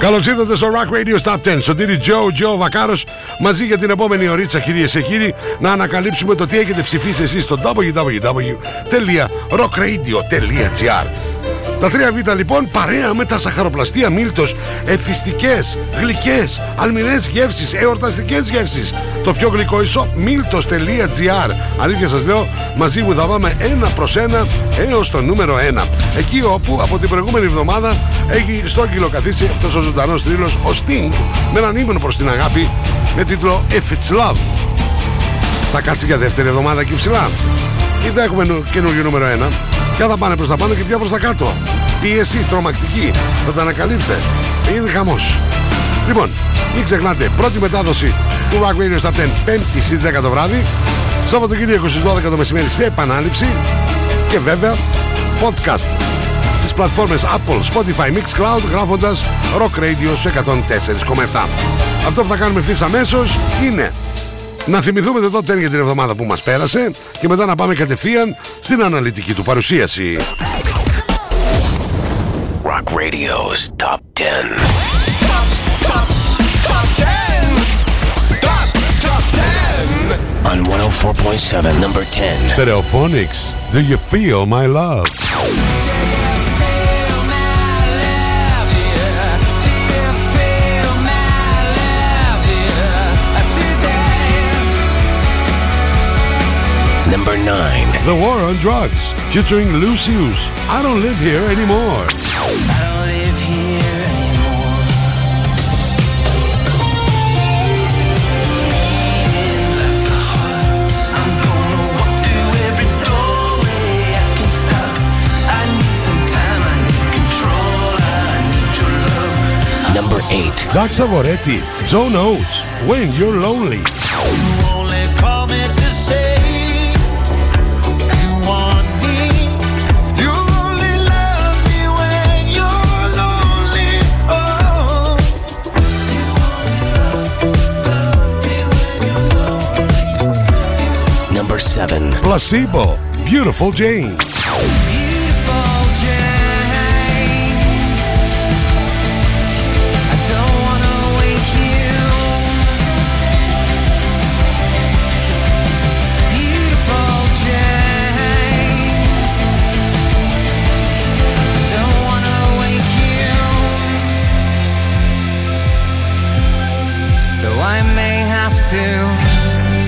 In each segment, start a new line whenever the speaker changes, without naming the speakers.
Καλώς ήρθατε στο Rock Radio Stop 10. Σωτήρι Τζο, Τζο Βακάρος, μαζί για την επόμενη ωρίτσα, κυρίε και κύριοι, να ανακαλύψουμε το τι έχετε ψηφίσει εσείς στο www.rockradio.gr. Τα τρία β' λοιπόν παρέα με τα σαχαροπλαστεία Μίλτος Εθιστικές, γλυκές, αλμυρές γεύσεις, εορταστικές γεύσεις. Το πιο γλυκό ισό Μίλτος.gr Αλήθεια σας λέω μαζί μου θα πάμε ένα προς ένα έως το νούμερο ένα. Εκεί όπου από την προηγούμενη εβδομάδα έχει στρόγγυλο καθίσει αυτός ο ζωντανός τρίλος Ο Sting με έναν ύμνο προς την αγάπη με τίτλο If It's Love. Θα κάτσει για δεύτερη εβδομάδα εκεί ψηλά. Ή θα έχουμε καινούργιο νούμερο ένα Ποια θα πάνε προς τα πάνω και ποια προς τα κάτω. Πίεση τρομακτική. Θα τα ανακαλύψετε. Είναι χαμός. Λοιπόν, μην ξεχνάτε Πρώτη μετάδοση του Rock Radio στα 10 Πέμπτη στις 10 το βράδυ Σαββατοκύριακο στις 12 το μεσημέρι σε επανάληψη Και βέβαια podcast στις πλατφόρμες Apple, Spotify, Mixcloud γράφοντας Rock Radio σε 104,7 Αυτό που θα κάνουμε ευθύς αμέσως είναι να θυμηθούμε το top 10 για την εβδομάδα που μας πέρασε και μετά να πάμε κατευθείαν στην αναλυτική του παρουσίαση.
Rock Radio's Top 10.
Top, top, top 10. Top, top 10.
On 104.7, number 10.
Stereophonics, do you feel my love?
Number 9.
The War on Drugs, featuring Lucius. I don't live here anymore.
Number 8.
Zach Savoretti, John Oates, When You're Lonely. Placebo, Beautiful Jane.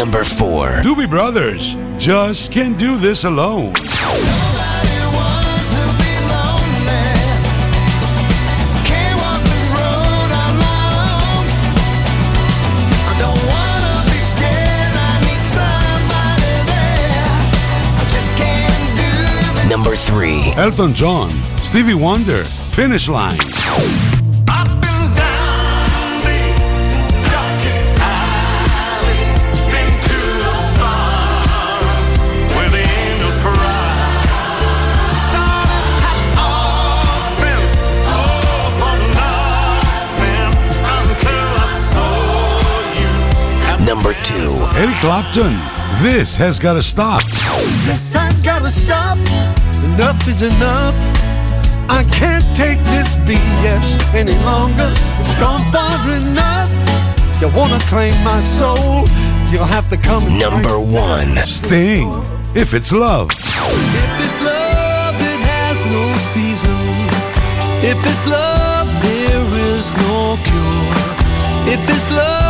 Number 4.
Doobie Brothers, Just Can't Do This Alone.
Number 3.
Elton John, Stevie Wonder, Finish Line.
2.
Eric Clapton, This Has Gotta Stop.
This has gotta stop. Enough is enough. I can't take this BS any longer. It's gone far enough. You wanna claim my soul? You'll have to come
Number 1.
Sting, If It's Love.
If it's love, it has no season. If it's love, there is no cure. If it's love, it won't see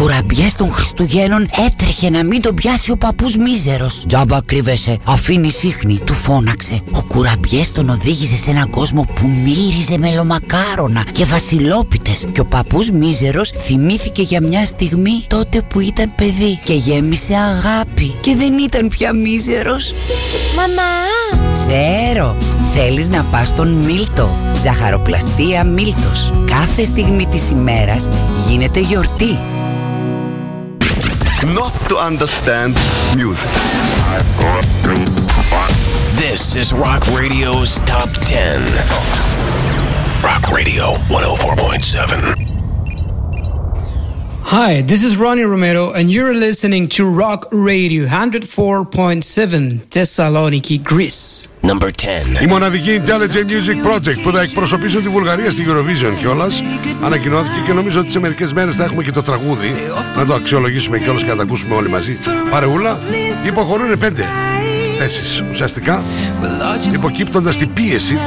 Ο κουραμπιές των Χριστουγέννων έτρεχε να μην τον πιάσει ο παππούς μίζερος. Τζάμπα κρύβεσαι, αφήνει σύχνη, του φώναξε. Ο κουραμπιές τον οδήγησε σε έναν κόσμο που μύριζε μελομακάρονα και βασιλόπιτες. Και ο παππούς μίζερος θυμήθηκε για μια στιγμή τότε που ήταν παιδί και γέμισε αγάπη και δεν ήταν πια μίζερος.
Μαμά!
Ξέρω, θέλεις να πας στον Μίλτο. Ζαχαροπλαστεία Μίλτος. Κάθε στιγμή της ημέρας γίνεται γιορτή.
Not to understand music.
This is Rock Radio's Top 10. Rock Radio 104.7.
Hi, this is Ronnie Romero, and you're listening to Rock Radio 104.7 Thessaloniki, Greece.
Number 10.
Η μοναδική Intelligent Music Project που θα εκπροσωπήσουν τη Βουλγαρία στην Eurovision κιόλας ανακοινώθηκε και νομίζω ότι σε μερικές μέρες θα έχουμε και το τραγούδι να το αξιολογήσουμε κιόλα και να το ακούσουμε όλοι μαζί. Παρεούλα, υποχωρούν πέντε θέσεις ουσιαστικά, υποκύπτοντας την πίεση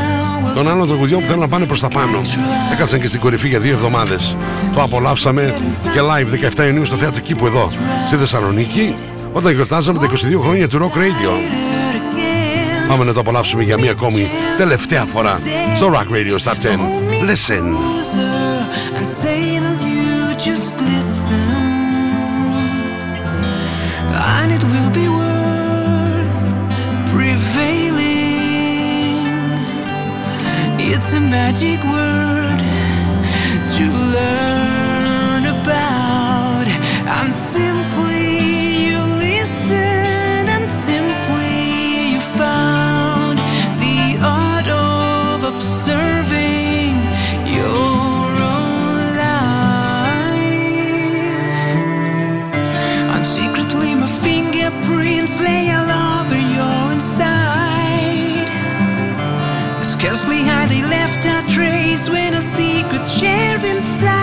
των άλλων τραγουδιών που θέλουν να πάνε προς τα πάνω. Έκατσαν και στην κορυφή για δύο εβδομάδες. Το απολαύσαμε και live 17 Ιουνίου στο θέατρο κήπου εδώ στη Θεσσαλονίκη όταν γιορτάζαμε τα 22 χρόνια του Rock Radio. Πάμε να το απολαύσουμε για μία ακόμη τελευταία φορά στο Rock Radio Top 10. Listen.
and say that you just listen, and it will be worth It's a magic word to learn about, and simply you listen, and simply you found the art of observing your own life. And secretly, my fingerprints lay when a secret shared inside.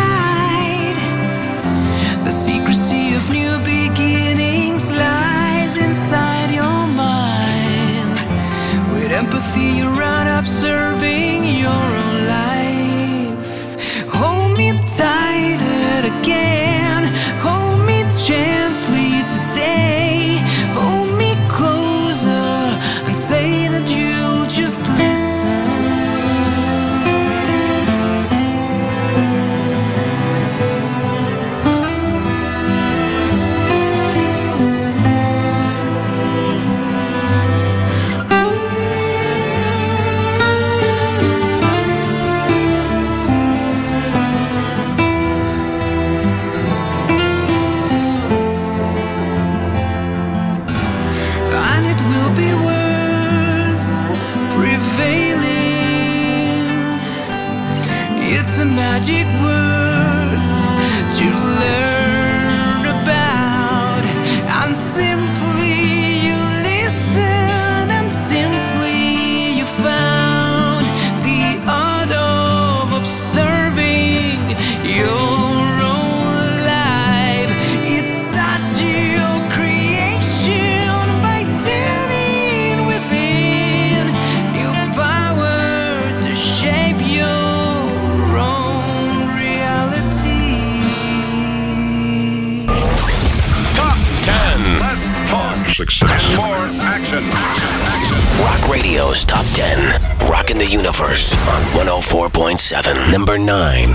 Number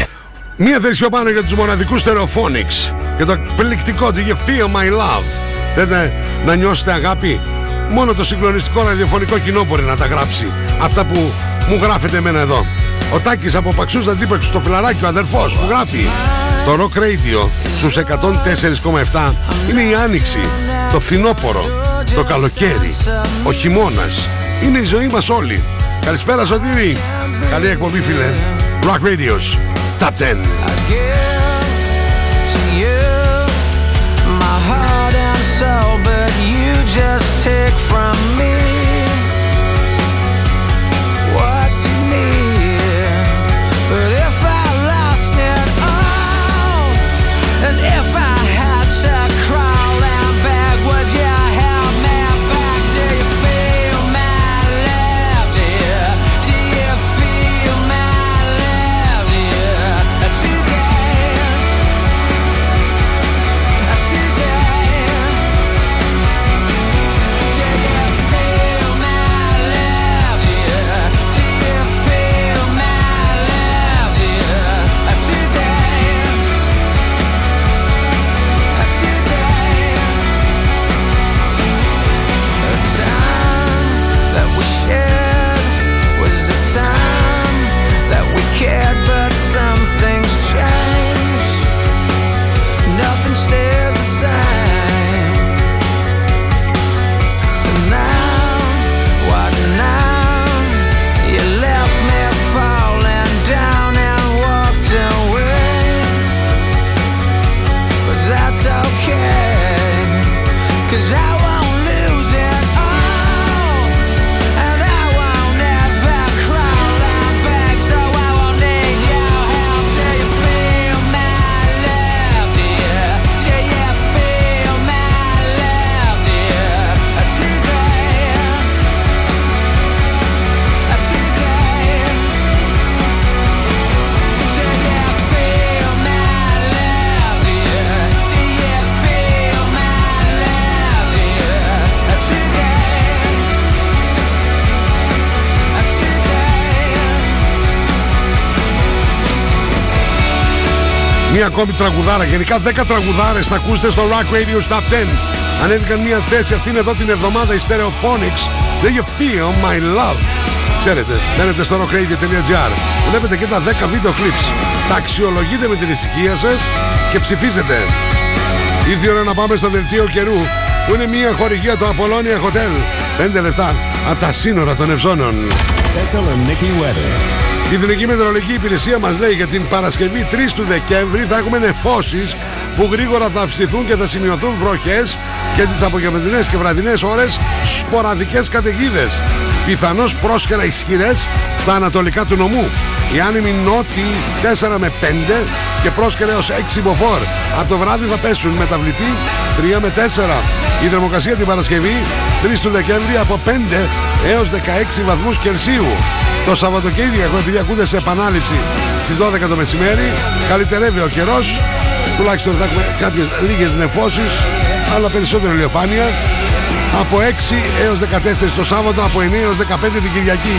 9.
Μία θέση πιο πάνω για τους μοναδικούς Stereophonics και το εκπληκτικό του You Feel My Love. Θέλετε να νιώσετε αγάπη; Μόνο το συγκλονιστικό ραδιοφωνικό κοινό μπορεί να τα γράψει. Αυτά που μου γράφετε εμένα εδώ. Ο Τάκης από Παξούς Αντίπεξου, το φιλαράκι, ο αδερφός μου γράφει. Το Rock Radio στους 104,7 είναι η άνοιξη, το φθινόπωρο, το καλοκαίρι, ο χειμώνας. Είναι η ζωή μας όλοι. Καλησπέρα Σωτήρη. Καλή εκπομπή φίλε. Rock Radio's Top 10.
just take from me
Μία ακόμη τραγουδάρα. Γενικά 10 τραγουδάρες θα ακούσετε στο Rock Radio Top 10. Ανέβηκαν μία θέση αυτήν εδώ την εβδομάδα η Stereophonics. Do you feel my love? Ξέρετε, μπαίνετε στο rockradio.gr. Βλέπετε και τα 10 βίντεο clips. Τα αξιολογείτε με την ησυχία σας και ψηφίζετε. Ήρθε η ώρα να πάμε στο δελτίο καιρού που είναι μια χορηγία του Apollonia Hotel. 5 λεπτά από τα σύνορα των Ευζώνων.
Thessaloniki weather.
Η Εθνική Μετεωρολογική Υπηρεσία μας λέει για την Παρασκευή 3 του Δεκέμβρη θα έχουμε νεφώσεις που γρήγορα θα αυξηθούν και θα σημειωθούν βροχές και τις απογευματινές και βραδινές ώρες σποραδικές καταιγίδες. Πιθανώς πρόσχερα ισχυρές στα ανατολικά του νομού. Η άνεμη νότι 4 με 5 και πρόσκαιρα έως 6 μποφόρ. Από το βράδυ θα πέσουν μεταβλητή 3 με 4. Η θερμοκρασία την Παρασκευή 3 του Δεκέμβρη από 5 έως 16 βαθμούς Κελσίου. Το Σαββατοκύριακο, επειδή ακούτε σε επανάληψη στις 12 το μεσημέρι, καλυτερεύει ο καιρός. Τουλάχιστον θα έχουμε κάποιες λίγες νεφώσεις, αλλά περισσότερο ηλιοφάνεια. Από 6 έως 14 το Σάββατο, από 9 έως 15 την Κυριακή.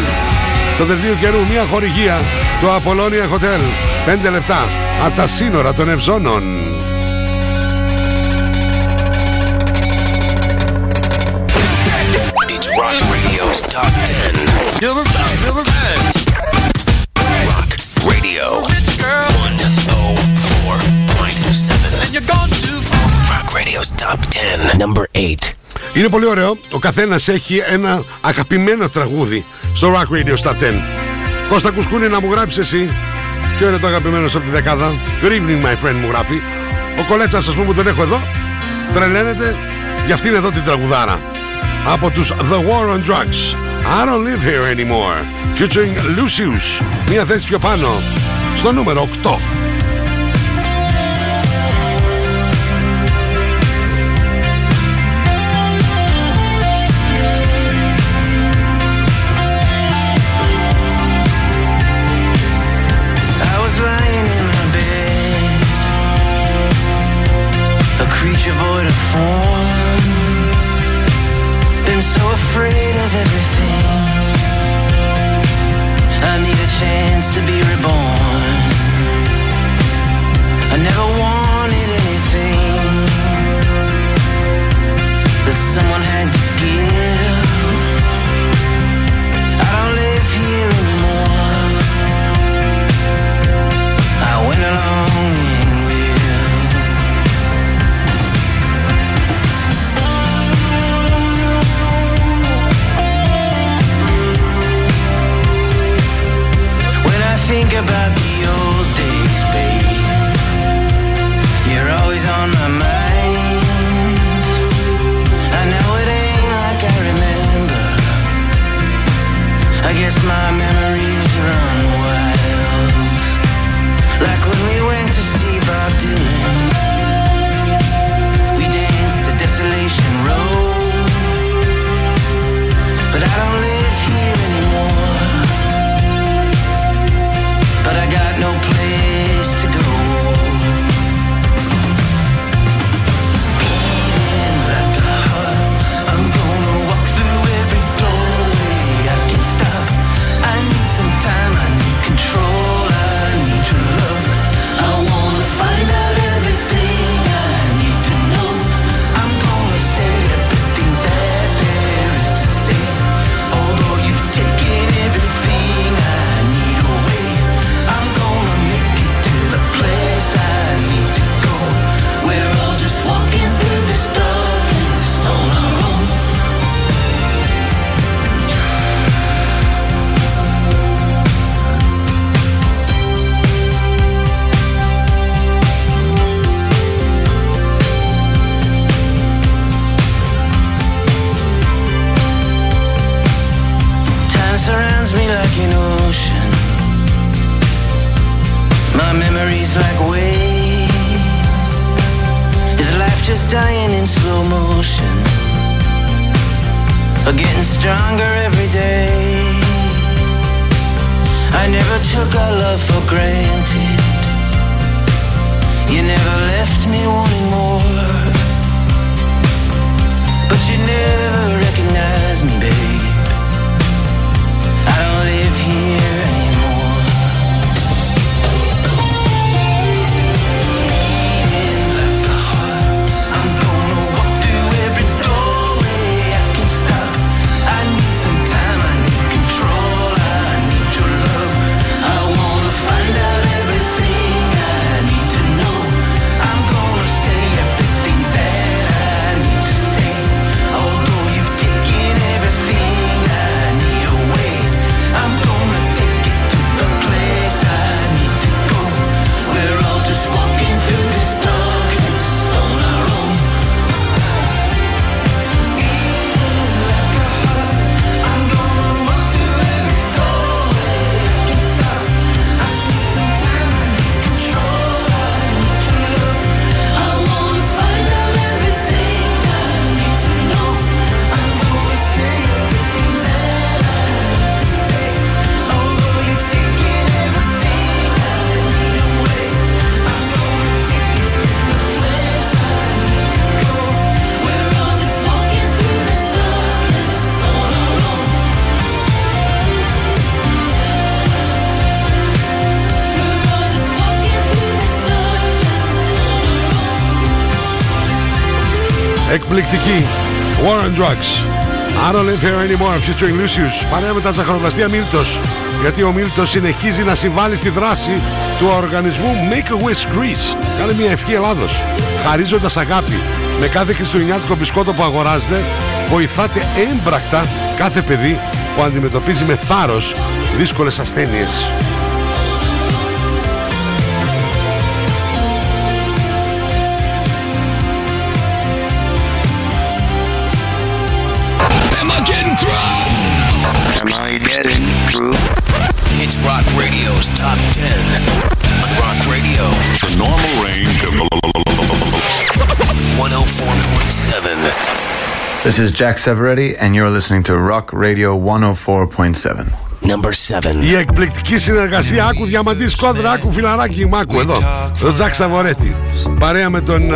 Το δελτίο καιρού, μια χορηγία, το Apollonia Hotel. 5 λεπτά από τα σύνορα των Ευζώνων.
It's Rock Radio's Top 10.
Είναι πολύ ωραίο. Ο καθένας έχει ένα αγαπημένο τραγούδι στο Rock Radio στα 10. Κώστα Κουσκούνη να μου γράψεις εσύ. Ποιο είναι το αγαπημένο σου από τη δεκάδα; Good evening my friend μου γράφει. Ο Κολέτσας ας πούμε που τον έχω εδώ. Τρελαίνεται για αυτήν εδώ την τραγουδάρα. Από τους The War on Drugs. I don't live here anymore. Featuring Lucius. Μία θέση πιο πάνω. Στο νούμερο 8. Drugs. I don't live here anymore. Featuring Lucius. Παρέα με τα ζαχαροπλαστεία Μίλτος. Γιατί ο Μίλτος συνεχίζει να συμβάλλει στη δράση του οργανισμού Make a Wish Greece. Κάνε μια ευχή Ελλάδος. Χαρίζοντας αγάπη. Με κάθε χριστουγεννιάτικο μπισκότο που αγοράζετε, βοηθάτε έμπρακτα κάθε παιδί που αντιμετωπίζει με θάρρος δύσκολες ασθένειες.
I getting through? It's Rock Radio's Top 10 on Rock Radio.
The normal range of
104.7.
This is Jack Savoretti, and you're listening to Rock Radio 104.7.
Number 7.
Η εκπληκτική συνεργασία άκου διαμάντι σκόρδα, άκου φιλαράκι μάκου εδώ. Το Jack Savoretti. Παρέα με τον uh,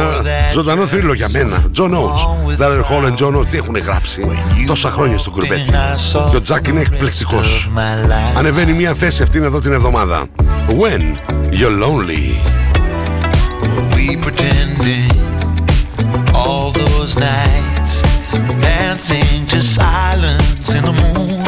ζωντανό θρύλο για μένα. John Oates. Daryl Hall and John Oates. Τι έχουν γράψει τόσα χρόνια στο κουρμπέτι. Και ο Τζακ είναι εκπληκτικός. Ανεβαίνει μια θέση αυτήν εδώ την εβδομάδα. When you're lonely.
we pretending all those nights dancing to silence in the moonlight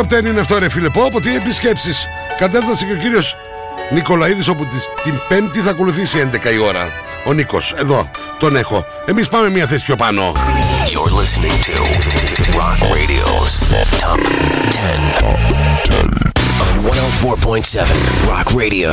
top 10 είναι αυτό ρε φίλε. Πω από τι επισκέψεις. Κατέφτασε και ο κύριος Νικολαίδης όπου τις- την πέμπτη θα ακολουθήσει 11 η ώρα. Ο Νίκος, εδώ, τον έχω. Εμείς πάμε μια θέση πιο πάνω.
You're listening to Rock Radio's Top 10 on 104.7 Rock Radio.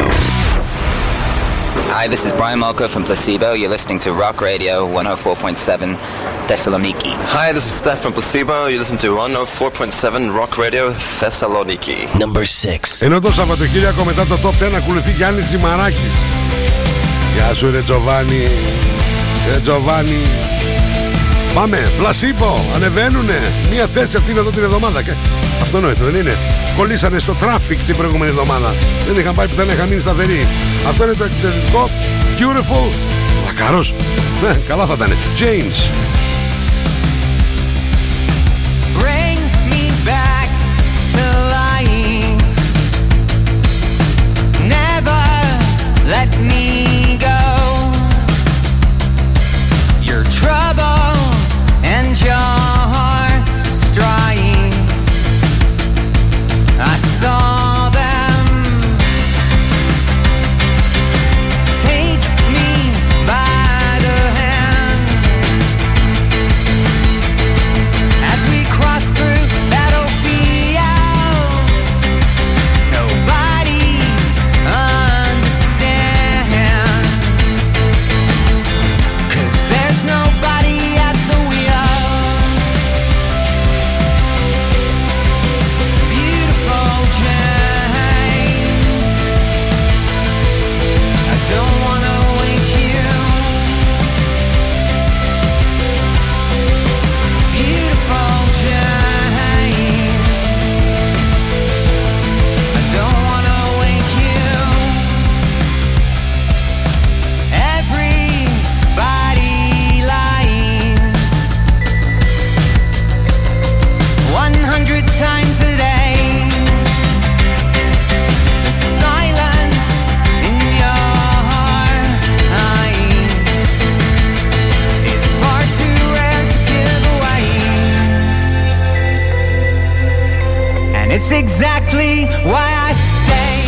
Hi, this is Brian Malko from Placebo. You're listening to Rock Radio 104.7 Thessaloniki.
Hi, this is Steph from Placebo. You listen to 104.7 Rock Radio Thessaloniki.
Number 6.
Ενώ το Σαββατοκύριακο μετά το top 10 ακολουθεί Γιάννης Τζιμαράκης. Γεια σου ρε Τζοβάνι. Ρε Τζοβάνι. Πάμε, πλασίμπο, ανεβαίνουνε. Μία θέση αυτήν εδώ την εβδομάδα. Και... Αυτό νόητο, δεν είναι; Κολλήσανε στο traffic την προηγούμενη εβδομάδα. Δεν είχαν πάει πουθενά, είχαν μείνει σταθεροί. Αυτό είναι το εξαιρετικό Beautiful. Βακάρος. Ναι, καλά θα ήταν. James.
Let me go. Your troubles and your strife. I saw it's exactly why I stay.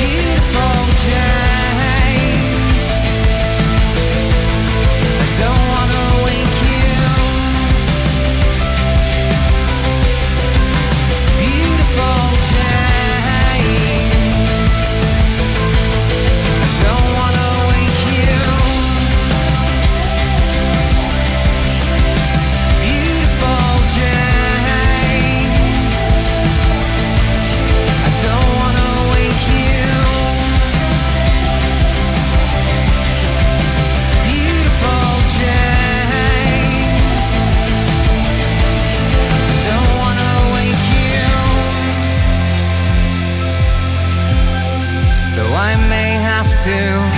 Beautiful James. till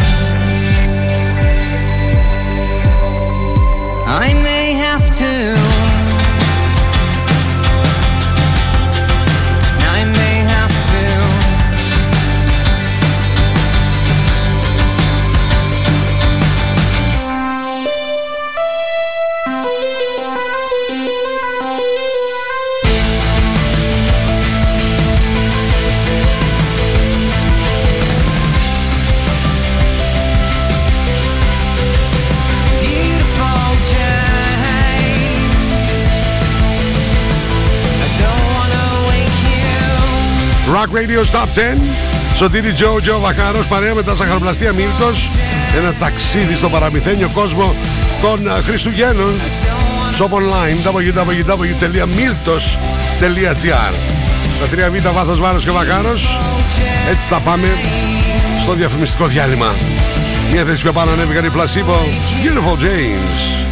Rock Radio Top 10. Σωτήρι Τζο, Τζο Βακάρος, παρέα με τα ζαχαροπλαστεία Μίλτος. Ένα ταξίδι στο παραμυθένιο κόσμο των α, Χριστουγέννων. Shop online www.miltos.gr Τα τρία β' βάθος βάρος και Βακάρος. Έτσι θα πάμε στο διαφημιστικό διάλειμμα. Μια θέση πιο πάνω ανέβηκαν οι Placebo. Beautiful James.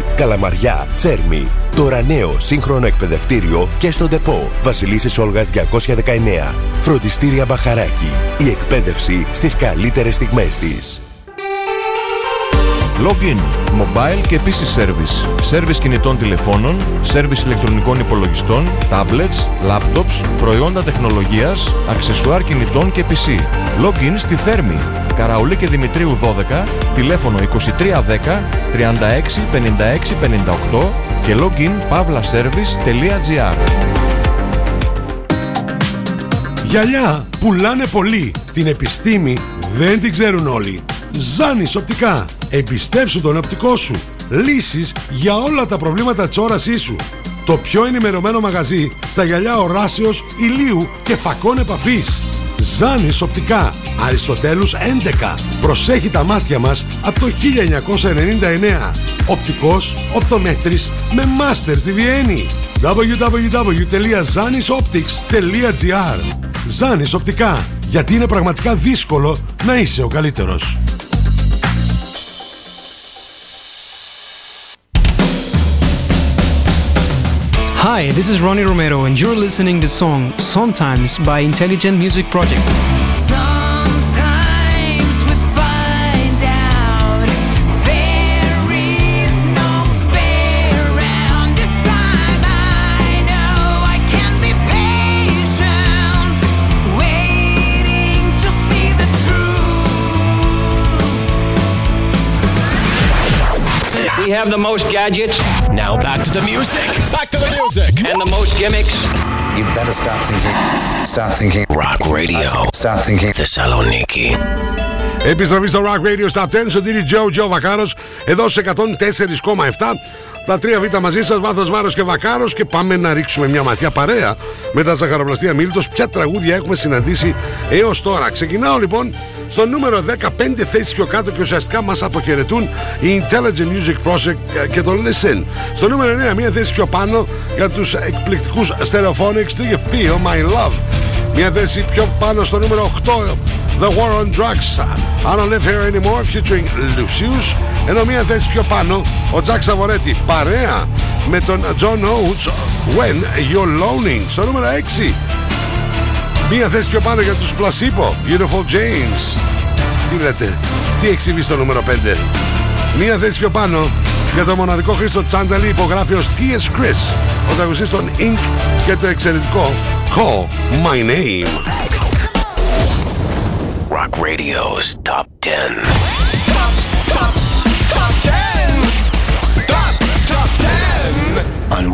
Καλαμαριά, Θέρμη. Τώρα νέο σύγχρονο εκπαιδευτήριο και στον ΤΕΠΟ. Βασιλίσσης Όλγας 219. Φροντιστήρια Μπαχαράκι. Η εκπαίδευση στις καλύτερες στιγμές της.
Login, mobile και PC service. Service κινητών τηλεφώνων, service ηλεκτρονικών υπολογιστών, tablets, laptops, προϊόντα τεχνολογίας, αξεσουάρ κινητών και PC. Login στη Θέρμη. Καραουλή και Δημητρίου 12, τηλέφωνο 2310 36 56 58 και login pavlaservice.gr
Γυαλιά πουλάνε πολύ. Την επιστήμη δεν την ξέρουν όλοι. Ζάνης οπτικά. Εμπιστεύσου τον οπτικό σου. Λύσεις για όλα τα προβλήματα της όρασής σου. Το πιο ενημερωμένο μαγαζί στα γυαλιά οράσεως, ηλίου και φακών επαφής. Ζάνης οπτικά. Αριστοτέλους 11. Προσέχει τα μάτια μας από το 1999. Οπτικός, οπτομέτρης με μάστερς στη Βιέννη. www.zanisoptics.gr Ζάνης οπτικά. Γιατί είναι πραγματικά δύσκολο να είσαι ο καλύτερος.
Hi, this is Ronnie Romero, and you're listening to the song Sometimes by Intelligent Music Project.
have the most gadgets.
Now back to the music. Back to the music.
And the most gimmicks.
You better start thinking. Start thinking.
Rock Radio.
Start thinking.
Θεσσαλονίκη.
Επιστροφή στο Rock Radio Stop 10 στον Τύρι Τζο Τζο Βακάρος εδώ σε 104,7 Τα τρία β' μαζί σας, βάθος βάρος και βακάρος και πάμε να ρίξουμε μια ματιά παρέα με τα ζαχαροπλαστεία Μίλτος ποια τραγούδια έχουμε συναντήσει έως τώρα. Ξεκινάω λοιπόν στο νούμερο 15 θέσεις πιο κάτω και ουσιαστικά μας αποχαιρετούν οι Intelligent Music Project και το Listen. Στο νούμερο 9 μια θέση πιο πάνω για τους εκπληκτικούς Stereophonics Do You Feel My Love; Μια θέση πιο πάνω στο νούμερο 8 The War on Drugs. I Don't Live Here Anymore featuring Lucius. Ενώ μια θέση πιο πάνω ο Jack Savoretti παρέα με τον John Oates When You're Loaning στο νούμερο 6 μια θέση πιο πάνω για τους Placebo Beautiful James. Τι λέτε τι έχει συμβεί στο νούμερο 5 μια θέση πιο πάνω για το μοναδικό Χρήστο Τσάνταλη υπογράφει ως T.S. Chris ο τραγουδιστής των Ink και το εξαιρετικό Call My Name
Rock Radio's Top 10. On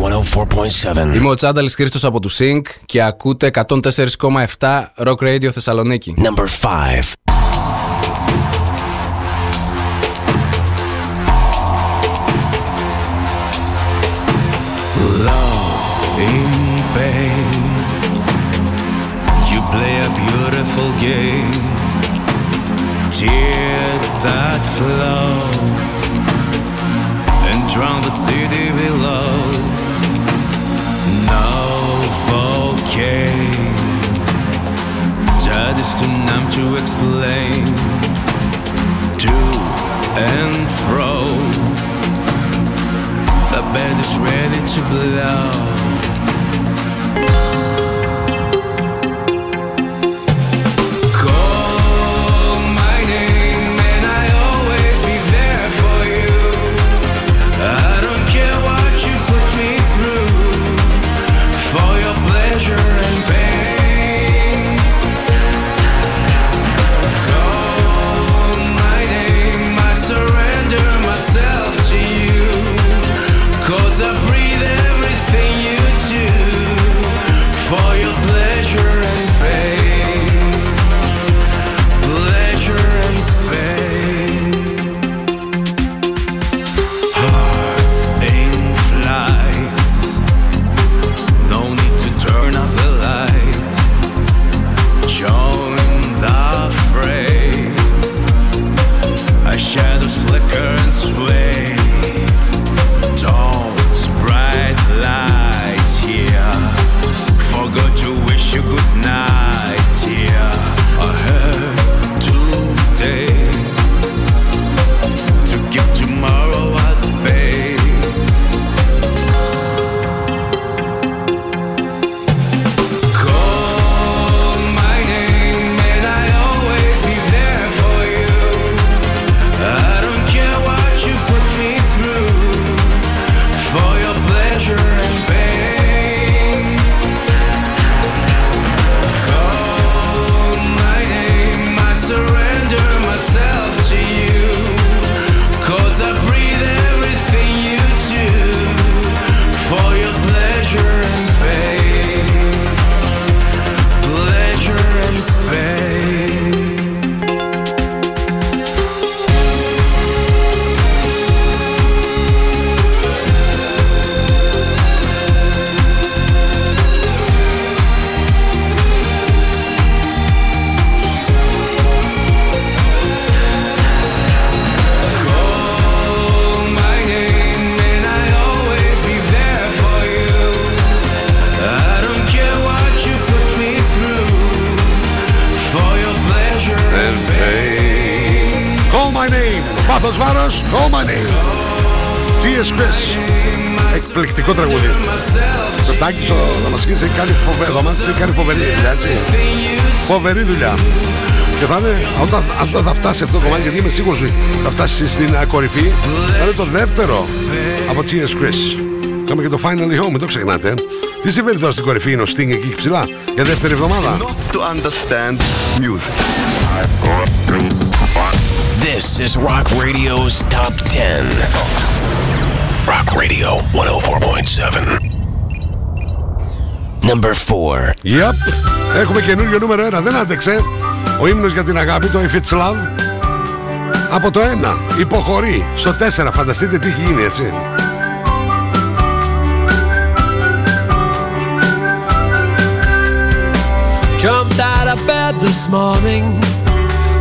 104.7.
Είμαι ο Τσάνταλης Χρήστος από του Sync και ακούτε 104,7 Rock Radio Θεσσαλονίκη.
Number 5.
Love in pain. Beautiful game. Tears that flow and drown the city below. No volcano that is too numb to explain. To and fro. The bed is ready to blow. My Name.
Πάθος βάρος, Call My Name. T.S. Chris. Εκπληκτικό τραγούδι. Το Τάκης ο Δαμασκής έχει κάνει φοβερή, Δαμασκής έχει κάνει φοβερή δουλειά, έτσι. Φοβερή δουλειά. Και θα είναι, όταν, όταν θα φτάσει αυτό το κομμάτι, γιατί είμαι σίγουρος ότι θα φτάσει στην α, κορυφή, θα είναι το δεύτερο από T.S. Chris. Κάμε και το Finally Home, μην το ξεχνάτε. Τι συμβαίνει τώρα στην κορυφή, είναι ο Sting εκεί ψηλά για δεύτερη εβδομάδα;
Not to understand music.
This is Rock Radio's Top 10. Rock Radio 104.7. Number 4.
Yep. Έχουμε καινούριο νούμερο 1. Δεν άντεξε. Ο ύμνος για την αγάπη, το If It's Love. Από το 1 υποχωρεί στο 4. Φανταστείτε τι έχει γίνει, έτσι.
Jumped out of bed this morning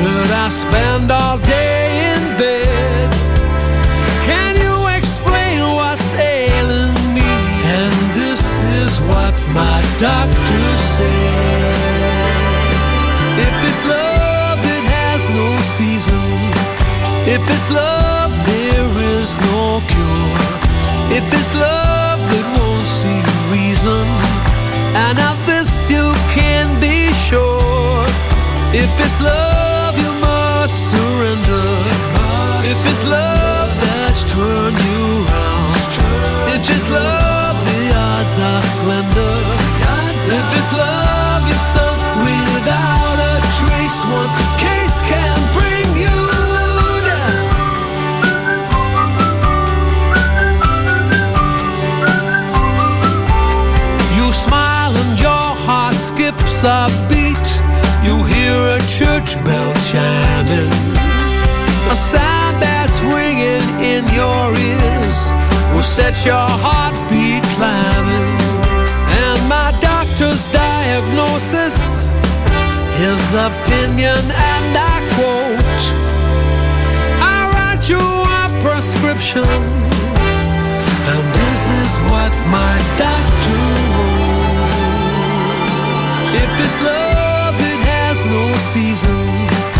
Should I spend all day in bed? Can you explain what's ailing me? And this is what my doctor said. If it's love, it has no season. If it's love, there is no cure. If it's love, it won't see reason. And of this you can be sure. If it's love, you must surrender. If it's love that's turned you round. If it's love, the odds are slender. If it's love, you're sunk without a trace. One case can bring you down. You smile and your heart skips a beat. You hear a church bell chiming. A sound that's ringing in your ears will set your heartbeat climbing. And my doctor's diagnosis, his opinion, and I quote I write you a prescription. And this is what my doctor wrote. If it's love, it has no season.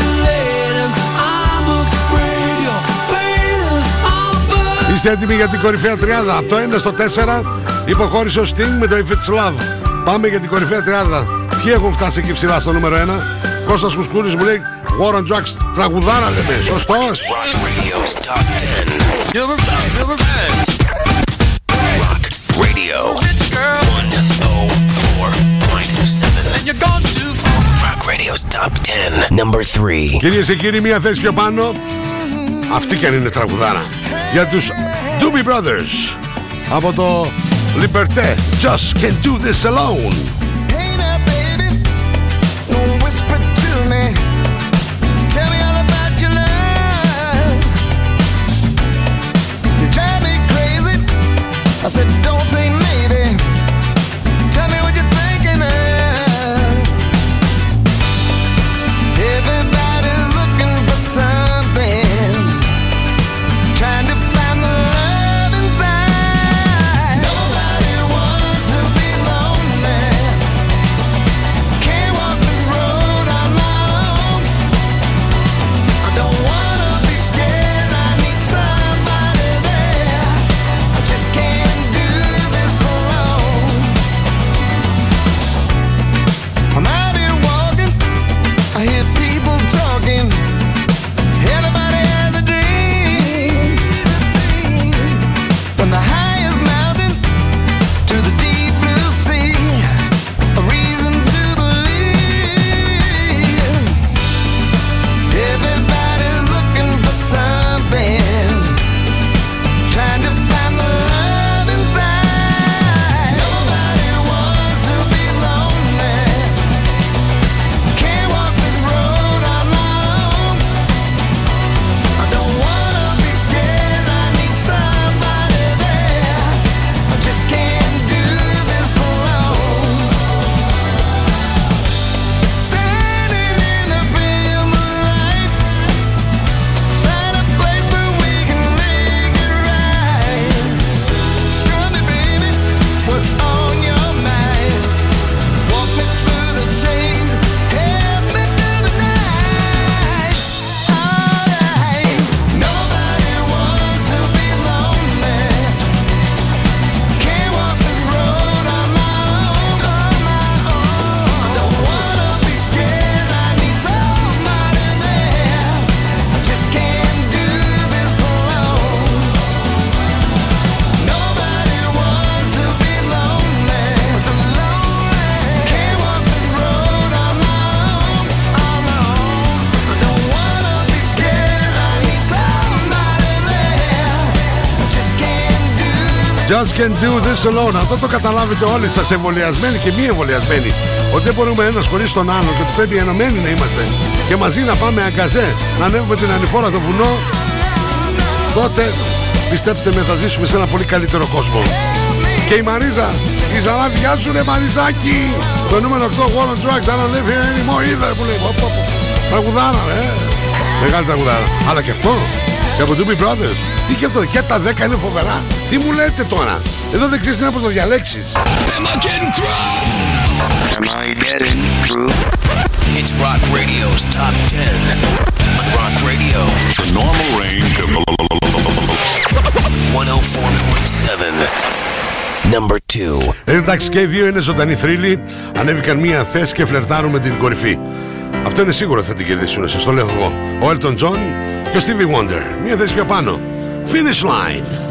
Είστε έτοιμοι για την κορυφαία τριάδα. Από το 1 στο 4 υποχώρησε ο Sting με το If It's Love. Πάμε για την κορυφαία τριάδα. Ποιοι έχουν φτάσει εκεί ψηλά στο νούμερο 1. Κώστας Κουσκούρης μου λέει War on Drugs. Τραγουδάρα λέμε. Σωστός.
Rock Radio's Top 10. Number 10. Rock Radio 104.7. And you're gone too far. Rock Radio's Top 10. Number 3.
Κυρίες και κύριοι, μία θέση πιο πάνω. Αυτή κι αν είναι τραγουδάρα. Για τους Doobie Brothers. Από το Liberté. Just can't do this alone. Just can do this alone. Αυτό το καταλάβετε όλοι σας εμβολιασμένοι και μη εμβολιασμένοι. Ότι δεν μπορούμε ένας χωρίς τον άλλον και ότι πρέπει ενωμένοι να είμαστε. Και μαζί να πάμε αγκαζέ, να ανέβουμε την ανηφόρα το βουνό. Τότε πιστέψτε με θα ζήσουμε σε ένα πολύ καλύτερο κόσμο. Και η Μαρίζα, η Ζαράβη, γεια σου ρε Μαριζάκη. Το νούμερο 8, War on Drugs, I don't live here anymore either. Που λέει, πω, πω, πω. Τραγουδάρα, ε. Μεγάλη τραγουδάρα. Αλλά και αυτό, και από Doobie Brothers. Τι και αυτό, και τα 10 είναι φοβερά. Τι μου λέτε τώρα; Εδώ δεν ξέρεις τι να πως το διαλέξεις.
Am I getting through? Am I getting through? It's Rock Radio's Top 10. Rock Radio.
The normal range of
104.7. Number 2.
Ε, εντάξει και οι δύο είναι ζωντανοί θρύλοι Ανέβηκαν μία θέση και φλερτάρουν με την κορυφή Αυτό είναι σίγουρο θα την κερδίσουν Σας το λέω εγώ Ο Elton John και ο Stevie Wonder Μία θέση πιο πάνω Finish line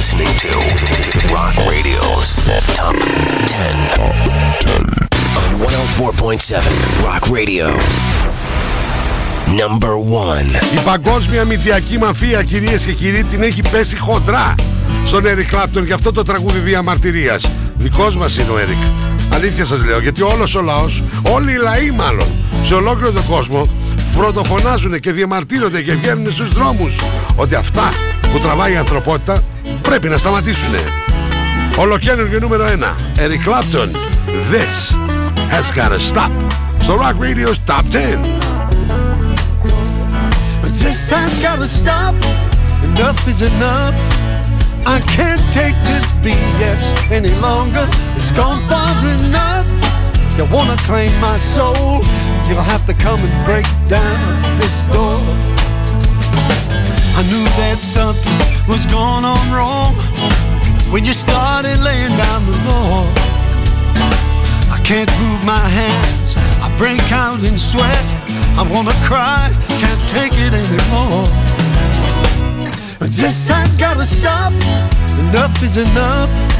You're listening to Rock Radio's Top 10 on 104.7 Rock Radio. Number 1.
Η παγκόσμια μυθιακή μαφία κυρίες και κύριοι την έχει πέσει χοντρά στον Έρικ Κλάπτον για αυτό το τραγούδι διαμαρτυρίας. Δικός μας είναι ο Έρικ. Αλήθεια σας λέω γιατί όλος ο λαός, όλοι οι λαοί μάλλον, σε ολόκληρο τον κόσμο φροντοφωνάζουν και διαμαρτύρονται και βγαίνουν στους δρόμους ότι αυτά που τραβάει η ανθρωπότητα πρέπει να σταματήσουν. Ολοκένουργιο νούμερο 1. Eric Clapton. This has gotta stop. Στο Rock Radio's Top 10.
This has gotta stop. Enough is enough. I can't take this BS any longer. It's gone far enough. You wanna claim my soul? You'll have to come and break down this door. I knew that something was going on wrong when you started laying down the law. I can't move my hands. I break out in sweat. I wanna cry. Can't take it anymore. This has gotta stop. Enough is enough.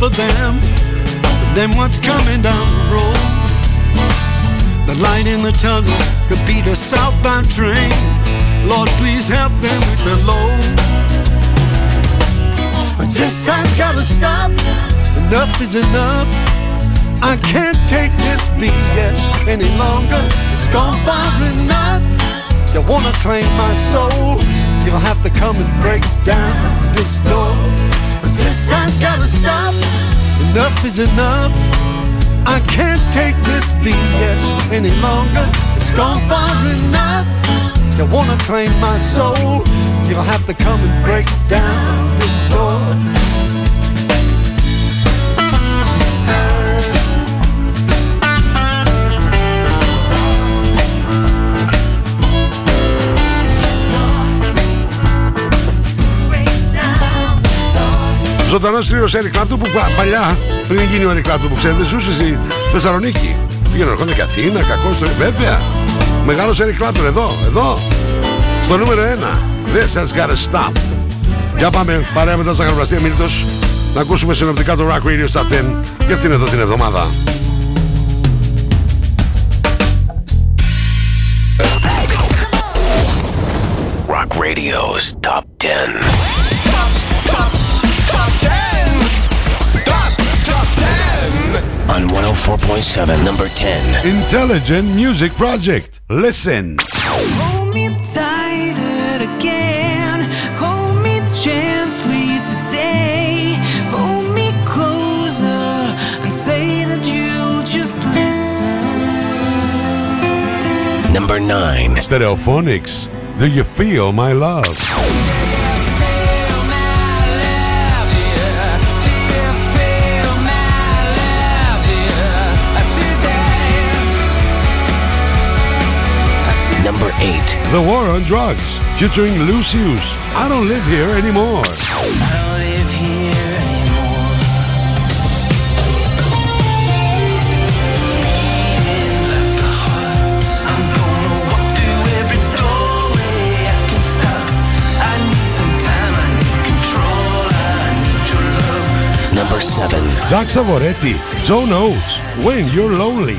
For them, then what's coming down the road. The light in the tunnel could be the southbound train. Lord, please help them with the load. This has gotta stop. Enough is enough. I can't take this BS any longer. It's gone far enough. You wanna claim my soul? You'll have to come and break down this door. But this has gotta stop. Enough is enough. I can't take this BS any longer. It's gone far enough. You wanna claim my soul? You'll have to come and break down this door.
Ζωντανός τρίο Eric Clapton που πα- παλιά, πριν γίνει ο Eric Clapton που ξέρετε, ζούσε στη Θεσσαλονίκη. Πήγαινε ερχόταν και Αθήνα, κακός στο. Βέβαια. Μεγάλος Eric Clapton εδώ, εδώ. Στο νούμερο 1. This has gotta stop. Για πάμε παρέα με τα ζαχαροπλαστεία Μίλτο να ακούσουμε συνοπτικά το Rock Radio Top 10 για αυτήν εδώ την εβδομάδα.
Rock Radio's Top 10. On 104.7, number 10.
Intelligent Music Project. Listen.
Hold me tighter again. Hold me gently today. Hold me closer and say that you'll just listen.
Number 9.
Stereophonics. Do you feel my love?
8.
The War on Drugs. Featuring Lucius. I don't live here anymore.
Number 7.
Zach Savoretti. Joe Oates. When you're lonely.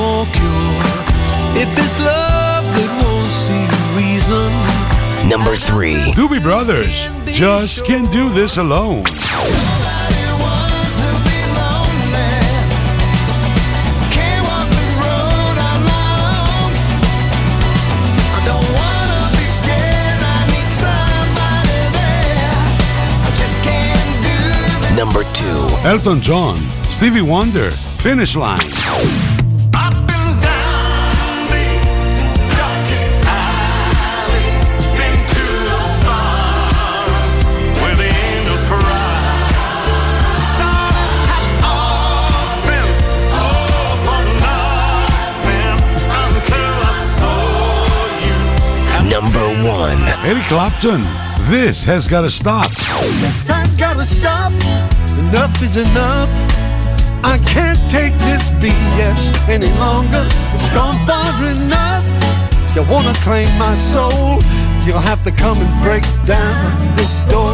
if it's love
that won't see reason.
Number 3.
Doobie Brothers. Just can't do this alone.
Number 2.
Elton John. Stevie Wonder. Finish line.
Number 1.
Eric Clapton. This has gotta stop.
The sun's gotta stop. Enough is enough. I can't take this BS any longer. It's gone far enough. You wanna claim my soul? You'll have to come and break down this door.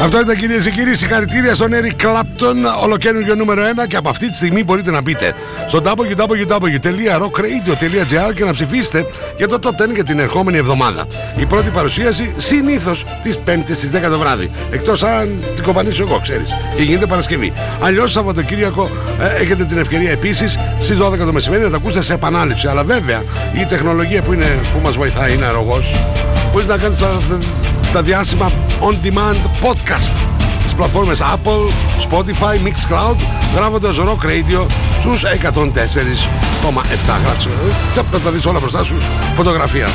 Αυτό ήταν κυρίες και κύριοι. Συγχαρητήρια στον Eric Clapton, ολοκένουργιο νούμερο 1 και από αυτή τη στιγμή μπορείτε να μπείτε στο www.rockradio.gr και να ψηφίσετε για το top 10 για την ερχόμενη εβδομάδα. Η πρώτη παρουσίαση συνήθως τις 5η στις 10 το βράδυ. Εκτός αν την κομπανίσω εγώ, ξέρεις. Και γίνεται Παρασκευή. Αλλιώς Σαββατοκύριακο ε, έχετε την ευκαιρία επίσης στις 12 το μεσημέρι να τα ακούσετε σε επανάληψη. Αλλά βέβαια η τεχνολογία που, είναι, που μας βοηθάει είναι αρρωγός. Μπορείς να κάνεις τα διάσημα on demand podcast. Στις πλατφόρμες Apple, Spotify, Mixcloud γράφοντας Rock Radio στους 104,7 γράψε και θα τα δεις όλα μπροστά σου φωτογραφία.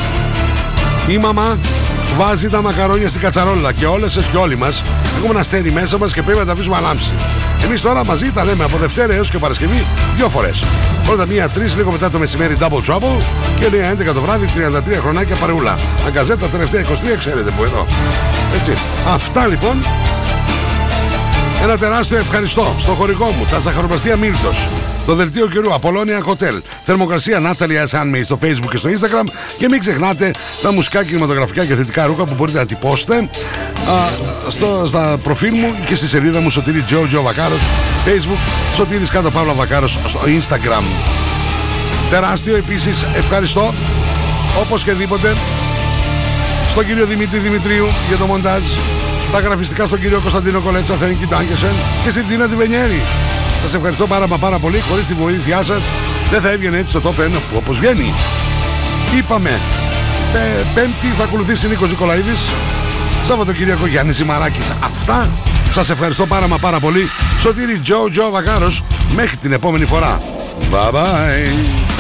Η μαμά βάζει τα μακαρόνια στην κατσαρόλα και όλες σας και όλοι μας έχουμε ένα αστέρι μέσα μας και πρέπει να τα αφήσουμε αλάμψη. Εμείς τώρα μαζί τα λέμε από Δευτέρα έως και Παρασκευή δύο φορές. Πρώτα μία τρεις λίγο μετά το μεσημέρι Double Trouble και 9-11 το βράδυ 33 χρονάκια παρεούλα. Αγκαζέτα τελευταία 23 ξέρετε που εδώ. Έτσι. Αυτά λοιπόν. Ένα τεράστιο ευχαριστώ στο χωρικό μου, τα ζαχαροπλαστεία Μίλτος, Το δελτίο καιρού Απολώνια Hotel. Θερμοκρασία Natalia Sunmade στο Facebook και στο Instagram. Και μην ξεχνάτε τα μουσικά, κινηματογραφικά και θετικά ρούχα που μπορείτε να τυπώσετε α, στο, στα προφίλ μου και στη σελίδα μου Σωτήρη Τζο Τζο Βακάρος Facebook, Σωτήρης κάτω Παύλα Βακάρος στο Instagram. Τεράστιο επίσης ευχαριστώ όπως και δίποτε στον κύριο Δημήτρη Δημητρίου για το μοντάζ. Τα γραφιστικά στον κύριο Κωνσταντίνο Κολέτσα Thank you, Dankeschön και στην Τίνα Τιβενιέρη. Σας ευχαριστώ πάρα μα πάρα πολύ. Χωρίς τη βοήθειά σας δεν θα έβγαινε έτσι στο top 1 που όπως βγαίνει. Είπαμε πέ, πέμπτη θα ακολουθήσει Νίκος Νικολαίδης. Σαββατοκύριακο Γιάννης Ζημαράκης αυτά. Σας ευχαριστώ πάρα μα πάρα πολύ. Σωτήρη Τζο Τζο Βακάρος μέχρι την επόμενη φορά. Bye bye